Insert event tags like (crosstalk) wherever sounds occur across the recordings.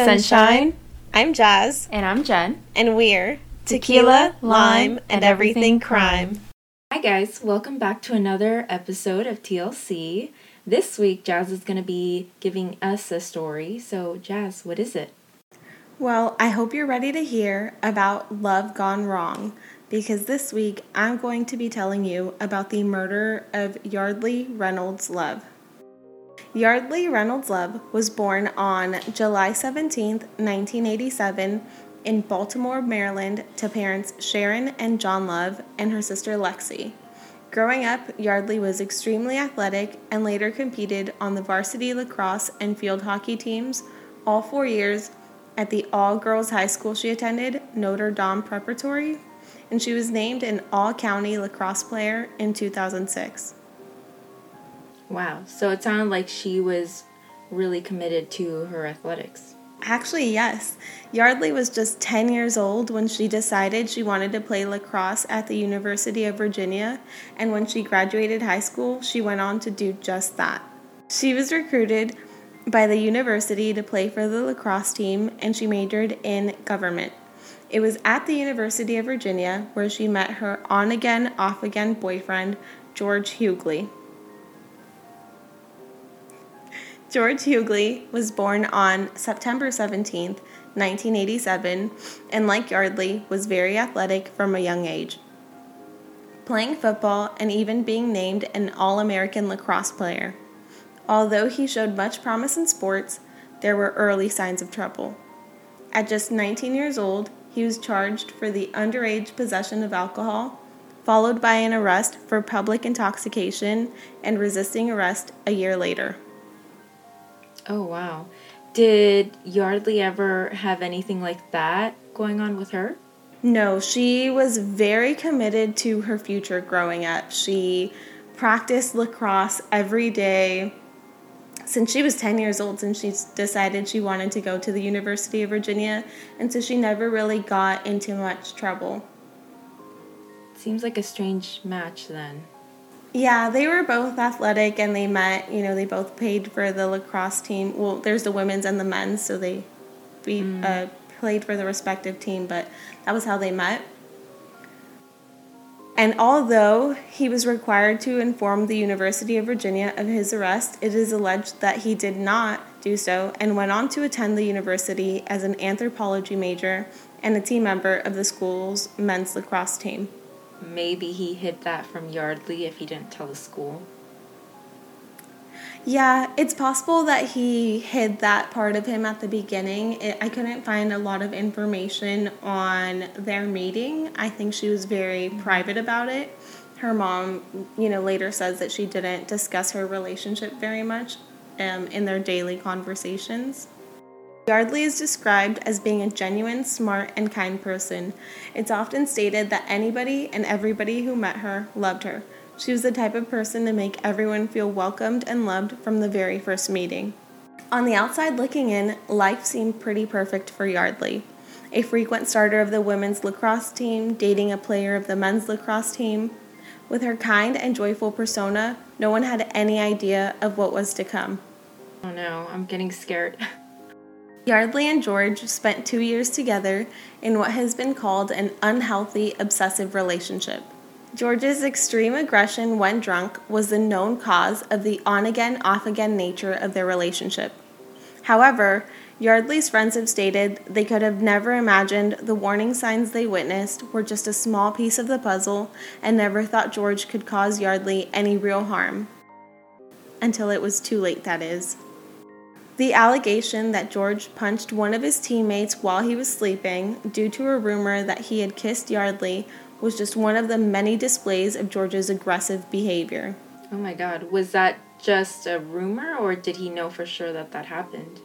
Hi, Sunshine. I'm Jazz, And I'm Jen. and we're Tequila, Lime, and Everything crime. Hi, guys. Welcome back to another episode of TLC. This week, Jazz is going to be giving us a story. So, Jazz, what is it? Well, I hope you're ready to hear about Love Gone Wrong because this week I'm going to be telling you about the murder of Yeardley Reynolds Love. Yeardley Reynolds Love was born on July 17, 1987, in Baltimore, Maryland, to parents Sharon and John Love and her sister Lexi. Growing up, Yeardley was extremely athletic and later competed on the varsity lacrosse and field hockey teams all four years at the all girls high school she attended, Notre Dame Preparatory, and she was named an all county lacrosse player in 2006. Wow. So, it sounded like she was really committed to her athletics. Actually, yes. Yeardley was just 10 years old when she decided she wanted to play lacrosse at the University of Virginia, and when she graduated high school, she went on to do just that. She was recruited by the university to play for the lacrosse team, and she majored in government. It was at the University of Virginia where she met her on again, off again boyfriend, George Huguely. George Huguely was born on September 17, 1987, and like Yeardley, was very athletic from a young age. Playing football and even being named an All American lacrosse player. Although he showed much promise in sports, there were early signs of trouble. At just 19 years old, he was charged for the underage possession of alcohol, followed by an arrest for public intoxication and resisting arrest a year later. Oh, wow. Did Yeardley ever have anything like that going on with her? No, she was very committed to her future growing up. She practiced lacrosse every day since she was 10 years old, since she decided she wanted to go to the University of Virginia, and so she never really got into much trouble. Seems like a strange match then. Yeah, they were both athletic and they met, you know, they both paid for the lacrosse team. Well, there's the women's and the men's, so they we mm. uh, played for the respective team, but that was how they met. And although he was required to inform the University of Virginia of his arrest, it is alleged that he did not do so and went on to attend the university as an anthropology major and a team member of the school's men's lacrosse team. Maybe he hid that from Yeardley if he didn't tell the school. Yeah, it's possible that he hid that part of him at the beginning. It, I couldn't find a lot of information on their meeting. I think she was very private about it. Her mom, you know, later says that she didn't discuss her relationship very much um, in their daily conversations. Yeardley is described as being a genuine, smart, and kind person. It's often stated that anybody and everybody who met her loved her. She was the type of person to make everyone feel welcomed and loved from the very first meeting. On the outside looking in, life seemed pretty perfect for Yeardley. A frequent starter of the women's lacrosse team, dating a player of the men's lacrosse team. With her kind and joyful persona, no one had any idea of what was to come. Oh no, I'm getting scared. (laughs) Yeardley and George spent two years together in what has been called an unhealthy obsessive relationship. George's extreme aggression when drunk was the known cause of the on again, off again nature of their relationship. However, Yeardley's friends have stated they could have never imagined the warning signs they witnessed were just a small piece of the puzzle and never thought George could cause Yeardley any real harm. Until it was too late, that is. The allegation that George punched one of his teammates while he was sleeping due to a rumor that he had kissed Yeardley was just one of the many displays of George's aggressive behavior. Oh my god, was that just a rumor or did he know for sure that that happened?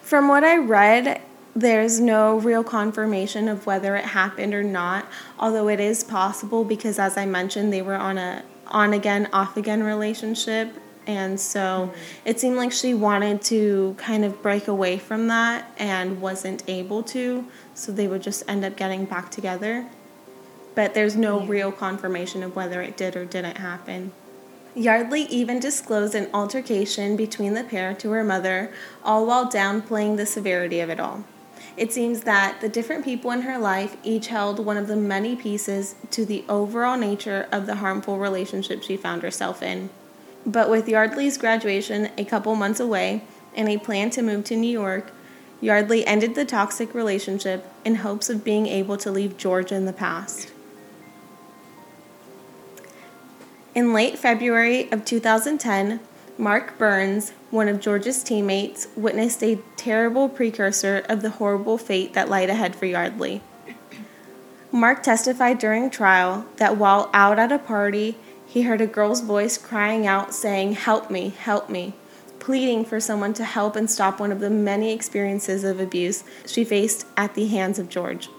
From what I read, there's no real confirmation of whether it happened or not, although it is possible because as I mentioned, they were on a on again, off again relationship. And so it seemed like she wanted to kind of break away from that and wasn't able to. So they would just end up getting back together but there's no yeah. real confirmation of whether it did or didn't happen. Yeardley even disclosed an altercation between the pair to her mother, all while downplaying the severity of it all. It seems that the different people in her life each held one of the many pieces to the overall nature of the harmful relationship she found herself in. But with Yeardley's graduation a couple months away and a plan to move to New York, Yeardley ended the toxic relationship in hopes of being able to leave George in the past. In late February of 2010, Mark Burns, one of George's teammates, witnessed a terrible precursor of the horrible fate that lied ahead for Yeardley. Mark testified during trial that while out at a party, he heard a girl's voice crying out, saying, Help me, help me, pleading for someone to help and stop one of the many experiences of abuse she faced at the hands of George.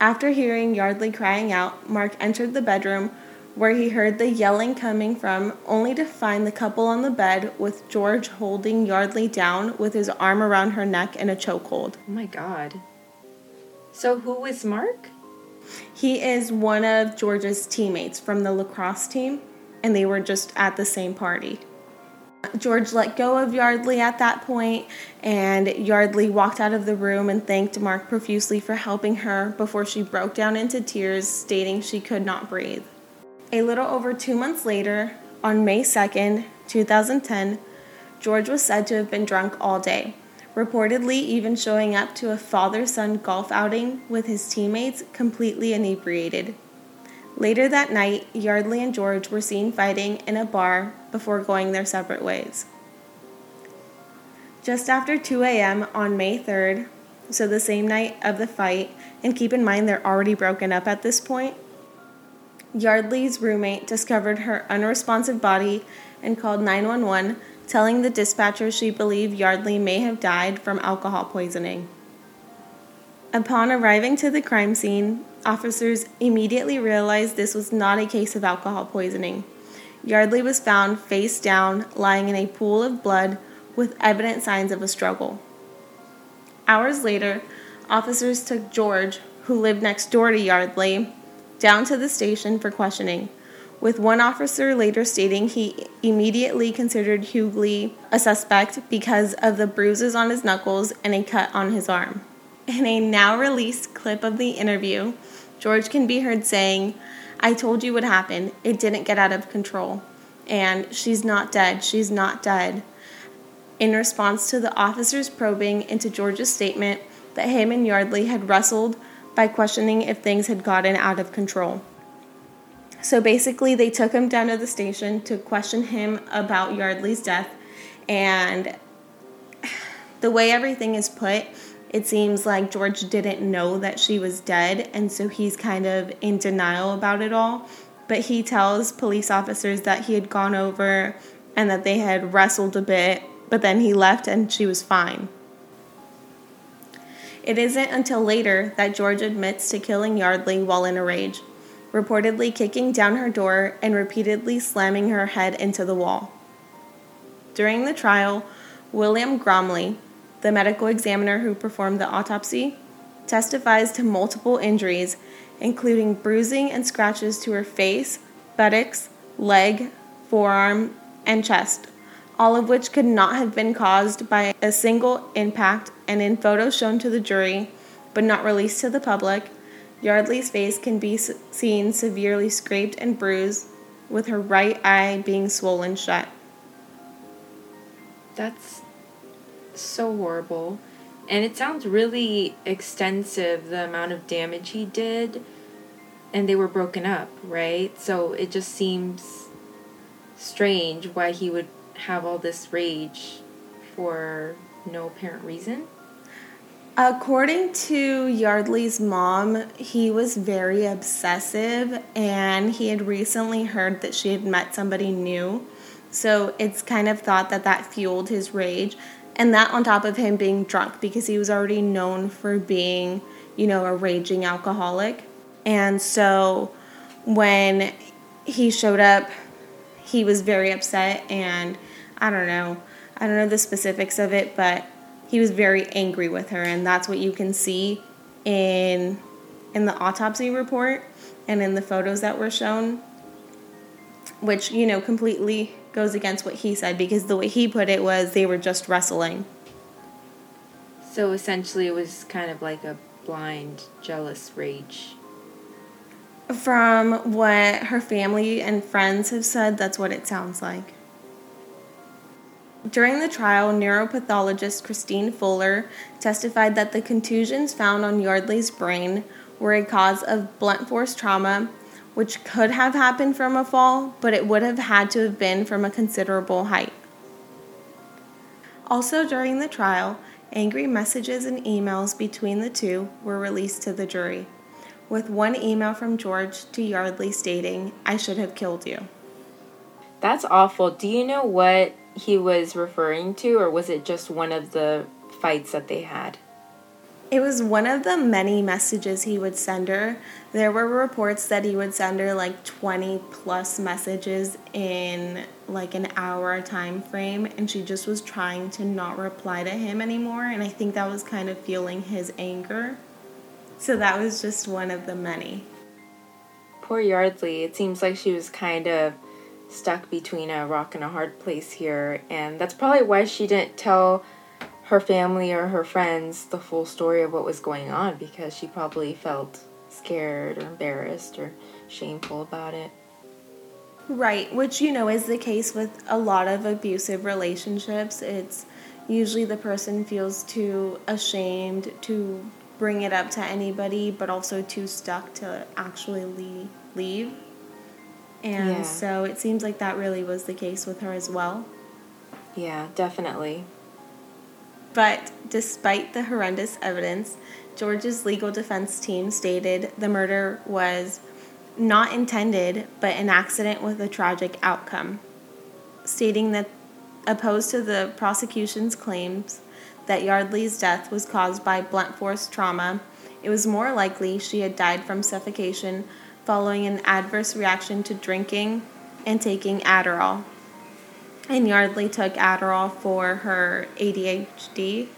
After hearing Yeardley crying out, Mark entered the bedroom where he heard the yelling coming from, only to find the couple on the bed with George holding Yeardley down with his arm around her neck in a chokehold. Oh my god. So who is Mark? He is one of George's teammates from the lacrosse team, and they were just at the same party. George let go of Yeardley at that point, and Yeardley walked out of the room and thanked Mark profusely for helping her before she broke down into tears, stating she could not breathe. A little over two months later, on May 2nd, 2010, George was said to have been drunk all day, reportedly even showing up to a father son golf outing with his teammates completely inebriated. Later that night, Yeardley and George were seen fighting in a bar before going their separate ways. Just after 2 a.m. on May 3rd, so the same night of the fight, and keep in mind they're already broken up at this point, Yeardley's roommate discovered her unresponsive body and called 911, telling the dispatcher she believed Yeardley may have died from alcohol poisoning. Upon arriving to the crime scene, officers immediately realized this was not a case of alcohol poisoning. Yeardley was found face down, lying in a pool of blood with evident signs of a struggle. Hours later, officers took George, who lived next door to Yeardley, down to the station for questioning, with one officer later stating he immediately considered Huguely a suspect because of the bruises on his knuckles and a cut on his arm. In a now released clip of the interview, George can be heard saying, I told you what happened. It didn't get out of control. And she's not dead. She's not dead. In response to the officers probing into George's statement that him and Yeardley had wrestled by questioning if things had gotten out of control. So basically, they took him down to the station to question him about Yeardley's death. And the way everything is put, it seems like George didn't know that she was dead, and so he's kind of in denial about it all. But he tells police officers that he had gone over and that they had wrestled a bit, but then he left and she was fine. It isn't until later that George admits to killing Yeardley while in a rage, reportedly kicking down her door and repeatedly slamming her head into the wall. During the trial, William Gormley, the medical examiner who performed the autopsy, testifies to multiple injuries, including bruising and scratches to her face, buttocks, leg, forearm, and chest all of which could not have been caused by a single impact, and in photos shown to the jury but not released to the public, Yeardley's face can be seen severely scraped and bruised, with her right eye being swollen shut. That's so horrible. And it sounds really extensive, the amount of damage he did. And they were broken up, right? So it just seems strange why he would have all this rage for no apparent reason? According to Yeardley's mom, he was very obsessive and he had recently heard that she had met somebody new. So it's kind of thought that that fueled his rage. And that on top of him being drunk because he was already known for being, you know, a raging alcoholic. And so when he showed up he was very upset and I don't know. I don't know the specifics of it, but he was very angry with her and that's what you can see in in the autopsy report and in the photos that were shown. which, you know, completely goes against what he said because the way he put it was they were just wrestling. So essentially, it was kind of like a blind, jealous rage. From what her family and friends have said, that's what it sounds like. During the trial, neuropathologist Christine Fuller testified that the contusions found on Yeardley's brain were a cause of blunt force trauma, which could have happened from a fall, but it would have had to have been from a considerable height. Also, during the trial, angry messages and emails between the two were released to the jury, with one email from George to Yeardley stating, I should have killed you. That's awful. Do you know what he was referring to, or was it just one of the fights that they had? It was one of the many messages he would send her. There were reports that he would send her like 20 plus messages in like an hour time frame and she just was trying to not reply to him anymore and I think that was kind of fueling his anger. So that was just one of the many. Poor Yeardley. It seems like she was kind of stuck between a rock and a hard place here and that's probably why she didn't tell her family or her friends the full story of what was going on because she probably felt scared or embarrassed or shameful about it. Right, which you know is the case with a lot of abusive relationships. It's usually the person feels too ashamed to bring it up to anybody, but also too stuck to actually leave. And yeah. so it seems like that really was the case with her as well. Yeah, definitely. But despite the horrendous evidence, George's legal defense team stated the murder was not intended but an accident with a tragic outcome, stating that opposed to the prosecution's claims that Yeardley's death was caused by blunt force trauma, it was more likely she had died from suffocation following an adverse reaction to drinking and taking Adderall and Yeardley took Adderall for her ADHD.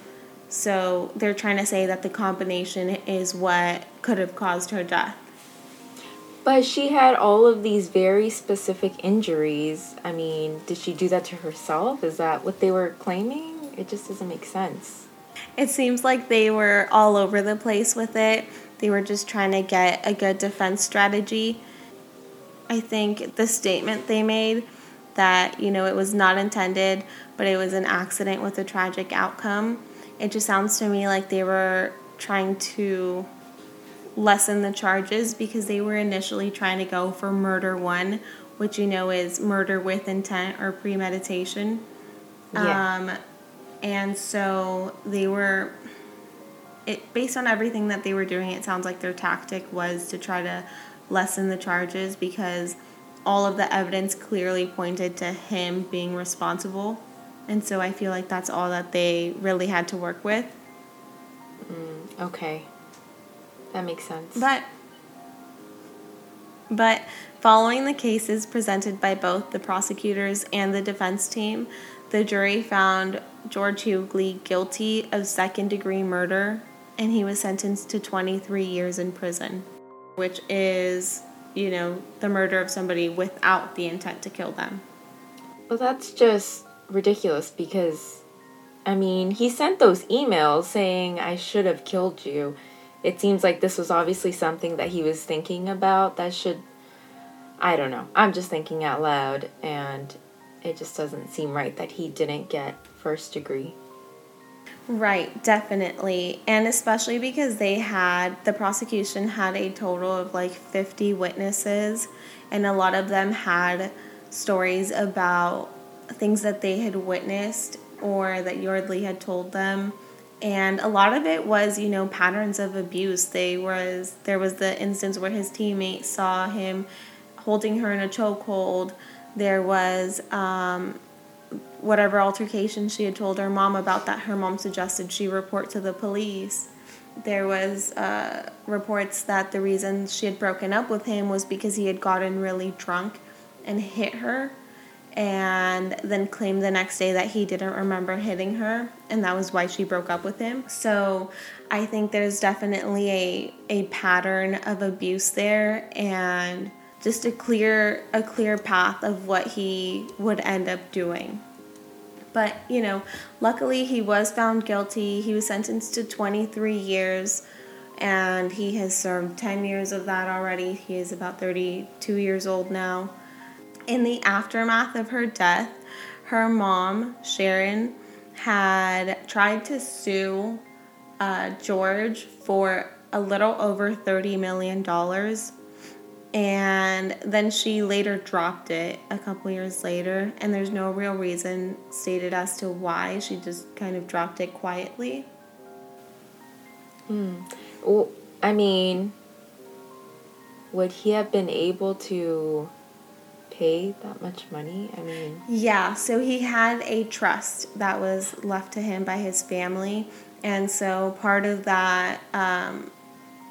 So they're trying to say that the combination is what could have caused her death. But she had all of these very specific injuries. I mean, did she do that to herself? Is that what they were claiming? It just doesn't make sense. It seems like they were all over the place with it. They were just trying to get a good defense strategy. I think the statement they made that you know it was not intended but it was an accident with a tragic outcome it just sounds to me like they were trying to lessen the charges because they were initially trying to go for murder one which you know is murder with intent or premeditation yeah. um, and so they were it based on everything that they were doing it sounds like their tactic was to try to lessen the charges because all of the evidence clearly pointed to him being responsible. And so I feel like that's all that they really had to work with. Mm, okay. That makes sense. But but following the cases presented by both the prosecutors and the defense team, the jury found George Huguely guilty of second degree murder and he was sentenced to 23 years in prison, which is you know, the murder of somebody without the intent to kill them. Well, that's just ridiculous because, I mean, he sent those emails saying, I should have killed you. It seems like this was obviously something that he was thinking about that should. I don't know. I'm just thinking out loud, and it just doesn't seem right that he didn't get first degree. Right, definitely. And especially because they had, the prosecution had a total of like 50 witnesses, and a lot of them had stories about things that they had witnessed or that Yeardley had told them. And a lot of it was, you know, patterns of abuse. They was there was the instance where his teammate saw him holding her in a chokehold. There was um, whatever altercation she had told her mom about that her mom suggested she report to the police there was uh, reports that the reason she had broken up with him was because he had gotten really drunk and hit her and then claimed the next day that he didn't remember hitting her and that was why she broke up with him so i think there's definitely a, a pattern of abuse there and just a clear a clear path of what he would end up doing. But, you know, luckily he was found guilty. He was sentenced to 23 years and he has served 10 years of that already. He is about 32 years old now. In the aftermath of her death, her mom, Sharon, had tried to sue uh, George for a little over $30 million. And then she later dropped it a couple years later, and there's no real reason stated as to why. She just kind of dropped it quietly. Hmm. Well, I mean, would he have been able to pay that much money? I mean, yeah, so he had a trust that was left to him by his family, and so part of that um,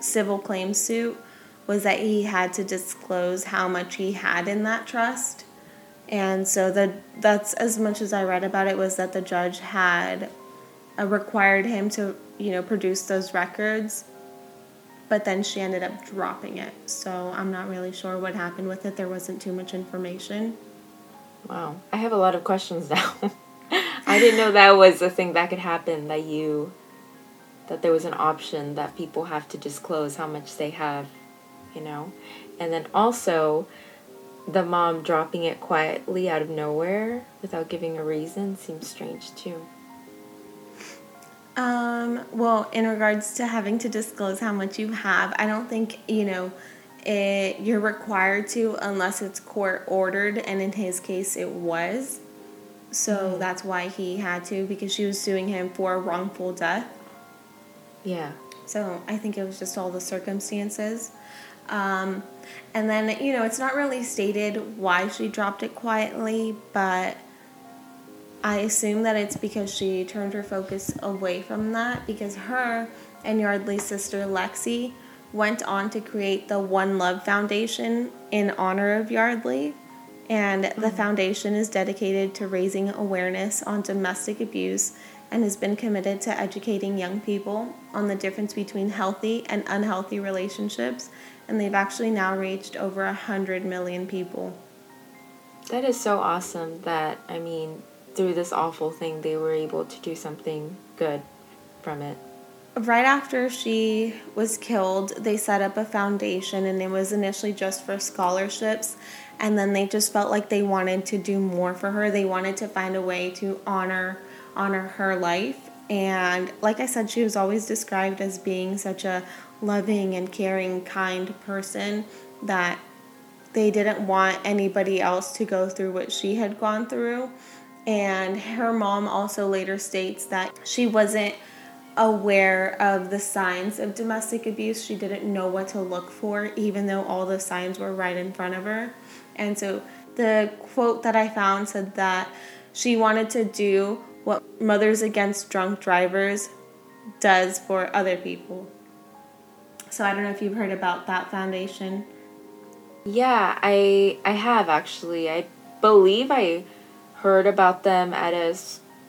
civil claim suit was that he had to disclose how much he had in that trust. And so the that's as much as I read about it was that the judge had uh, required him to, you know, produce those records. But then she ended up dropping it. So I'm not really sure what happened with it. There wasn't too much information. Wow. I have a lot of questions (laughs) now. I didn't know that was a thing that could happen that you that there was an option that people have to disclose how much they have you know? And then also, the mom dropping it quietly out of nowhere without giving a reason seems strange too. Um, well, in regards to having to disclose how much you have, I don't think, you know, it, you're required to unless it's court ordered, and in his case, it was. So mm-hmm. that's why he had to, because she was suing him for wrongful death. Yeah. So I think it was just all the circumstances. Um, and then, you know, it's not really stated why she dropped it quietly, but I assume that it's because she turned her focus away from that because her and Yeardley's sister Lexi went on to create the One Love Foundation in honor of Yeardley. And the mm-hmm. foundation is dedicated to raising awareness on domestic abuse and has been committed to educating young people on the difference between healthy and unhealthy relationships and they've actually now reached over a 100 million people. That is so awesome that, I mean, through this awful thing, they were able to do something good from it. Right after she was killed, they set up a foundation, and it was initially just for scholarships. And then they just felt like they wanted to do more for her. They wanted to find a way to honor honor her life. And like I said, she was always described as being such a loving and caring, kind person that they didn't want anybody else to go through what she had gone through. And her mom also later states that she wasn't aware of the signs of domestic abuse. She didn't know what to look for, even though all the signs were right in front of her. And so the quote that I found said that she wanted to do what Mothers Against Drunk Drivers does for other people. So I don't know if you've heard about that foundation. Yeah, I I have actually. I believe I heard about them at a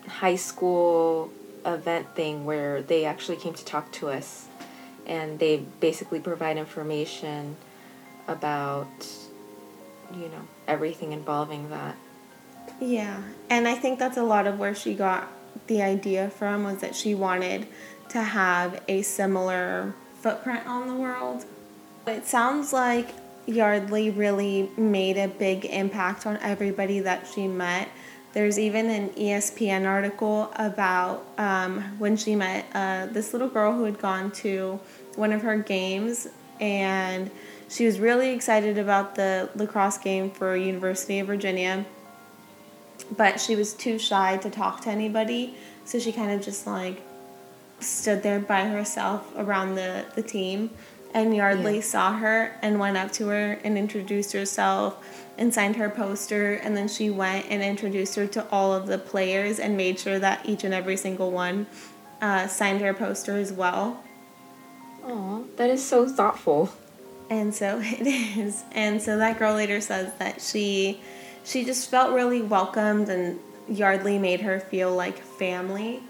high school event thing where they actually came to talk to us and they basically provide information about you know everything involving that. Yeah, and I think that's a lot of where she got the idea from was that she wanted to have a similar footprint on the world. It sounds like Yeardley really made a big impact on everybody that she met. There's even an ESPN article about um, when she met uh, this little girl who had gone to one of her games and she was really excited about the lacrosse game for University of Virginia but she was too shy to talk to anybody so she kind of just like stood there by herself around the, the team. And Yeardley yeah. saw her and went up to her and introduced herself and signed her poster. And then she went and introduced her to all of the players and made sure that each and every single one uh, signed her poster as well. Oh, that is so thoughtful. And so (laughs) it is. And so that girl later says that she she just felt really welcomed and Yeardley made her feel like family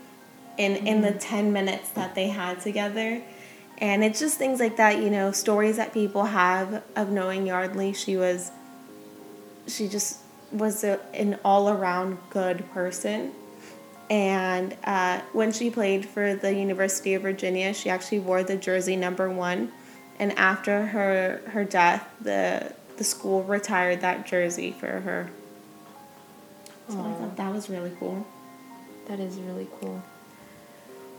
in mm-hmm. in the mm-hmm. 10 minutes that they had together And it's just things like that, you know, stories that people have of knowing Yeardley. She was, she just was a, an all around good person. And uh, when she played for the University of Virginia, she actually wore the jersey number one. And after her, her death, the, the school retired that jersey for her. So I thought that was really cool. That is really cool.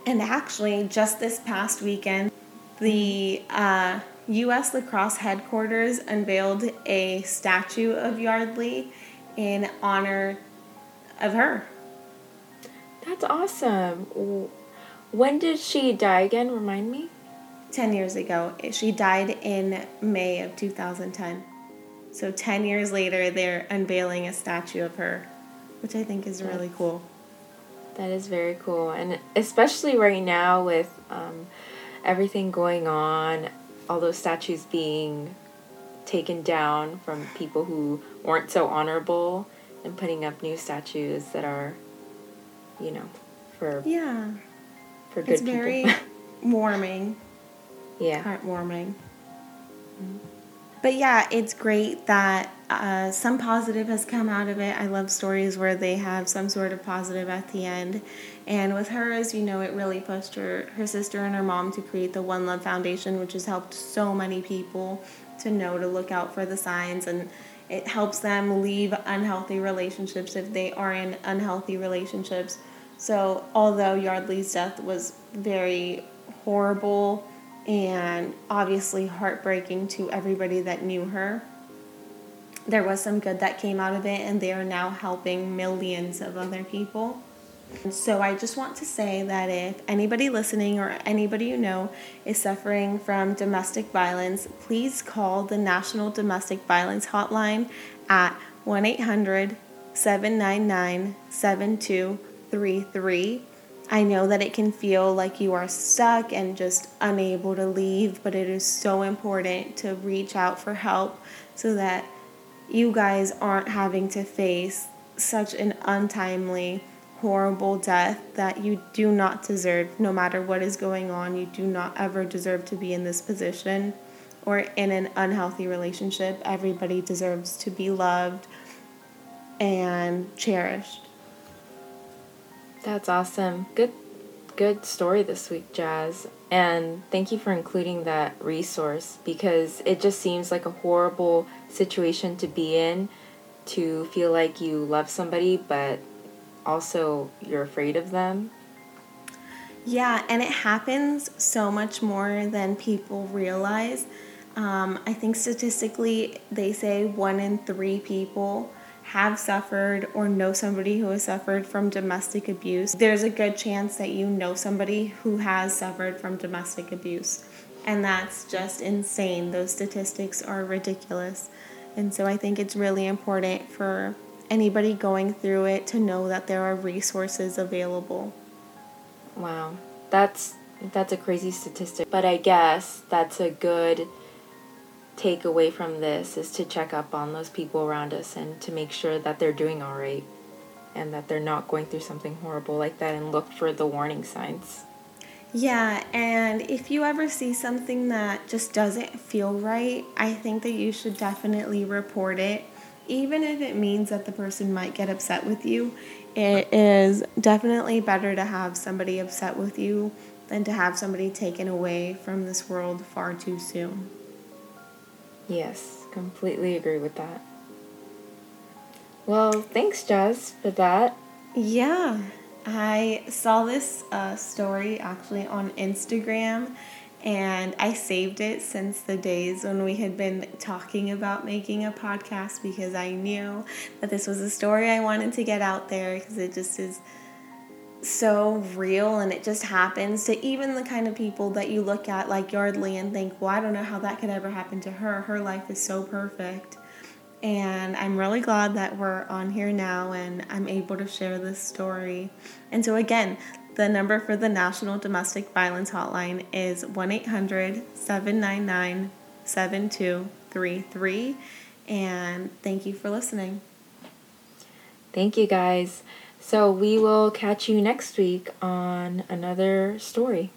And actually, just this past weekend, the uh, U.S. lacrosse headquarters unveiled a statue of Yeardley in honor of her. That's awesome. When did she die again? Remind me. 10 years ago. She died in May of 2010. So 10 years later, they're unveiling a statue of her, which I think is really cool. That is very cool. And especially right now with um, everything going on, all those statues being taken down from people who weren't so honorable and putting up new statues that are, you know, for yeah, for good it's very (laughs) warming. yeah. heartwarming. But yeah, it's great that uh, some positive has come out of it. I love stories where they have some sort of positive at the end. And with her, as you know, it really pushed her, her sister and her mom to create the One Love Foundation, which has helped so many people to know to look out for the signs. And it helps them leave unhealthy relationships if they are in unhealthy relationships. So, although Yeardley's death was very horrible, and obviously heartbreaking to everybody that knew her. There was some good that came out of it, and they are now helping millions of other people. So, I just want to say that if anybody listening or anybody you know is suffering from domestic violence, please call the National Domestic Violence Hotline at 1 800 799 7233 I know that it can feel like you are stuck and just unable to leave, but it is so important to reach out for help so that you guys aren't having to face such an untimely, horrible death that you do not deserve. No matter what is going on, you do not ever deserve to be in this position or in an unhealthy relationship. Everybody deserves to be loved and cherished. That's awesome. Good good story this week, Jazz. And thank you for including that resource because it just seems like a horrible situation to be in to feel like you love somebody but also you're afraid of them. Yeah, and it happens so much more than people realize. Um, I think statistically, they say one in three people have suffered or know somebody who has suffered from domestic abuse, there's a good chance that you know somebody who has suffered from domestic abuse. And that's just insane. Those statistics are ridiculous. And so I think it's really important for anybody going through it to know that there are resources available. Wow. That's that's a crazy statistic, but I guess that's a good take away from this is to check up on those people around us and to make sure that they're doing all right and that they're not going through something horrible like that and look for the warning signs. Yeah, and if you ever see something that just doesn't feel right, I think that you should definitely report it. Even if it means that the person might get upset with you, it is definitely better to have somebody upset with you than to have somebody taken away from this world far too soon. Yes, completely agree with that. Well, thanks, Jazz, for that. Yeah, I saw this uh, story actually on Instagram and I saved it since the days when we had been talking about making a podcast because I knew that this was a story I wanted to get out there because it just is so real and it just happens to even the kind of people that you look at like Yeardley and think, well, I don't know how that could ever happen to her. Her life is so perfect. And I'm really glad that we're on here now and I'm able to share this story. And so, again, the number for the National Domestic Violence Hotline is 1 800 799 7233. And thank you for listening. Thank you, guys. So we will catch you next week on another story.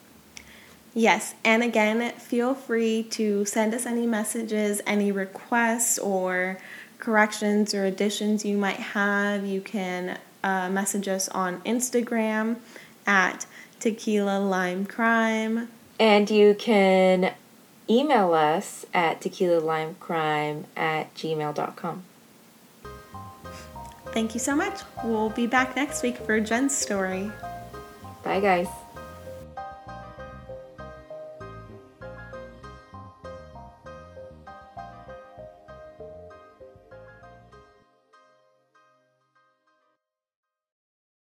Yes, and again, feel free to send us any messages, any requests, or corrections or additions you might have. You can uh, message us on Instagram at Tequila Lime Crime. And you can email us at tequilalimecrime at gmail.com. Thank you so much. We'll be back next week for Jen's story. Bye, guys.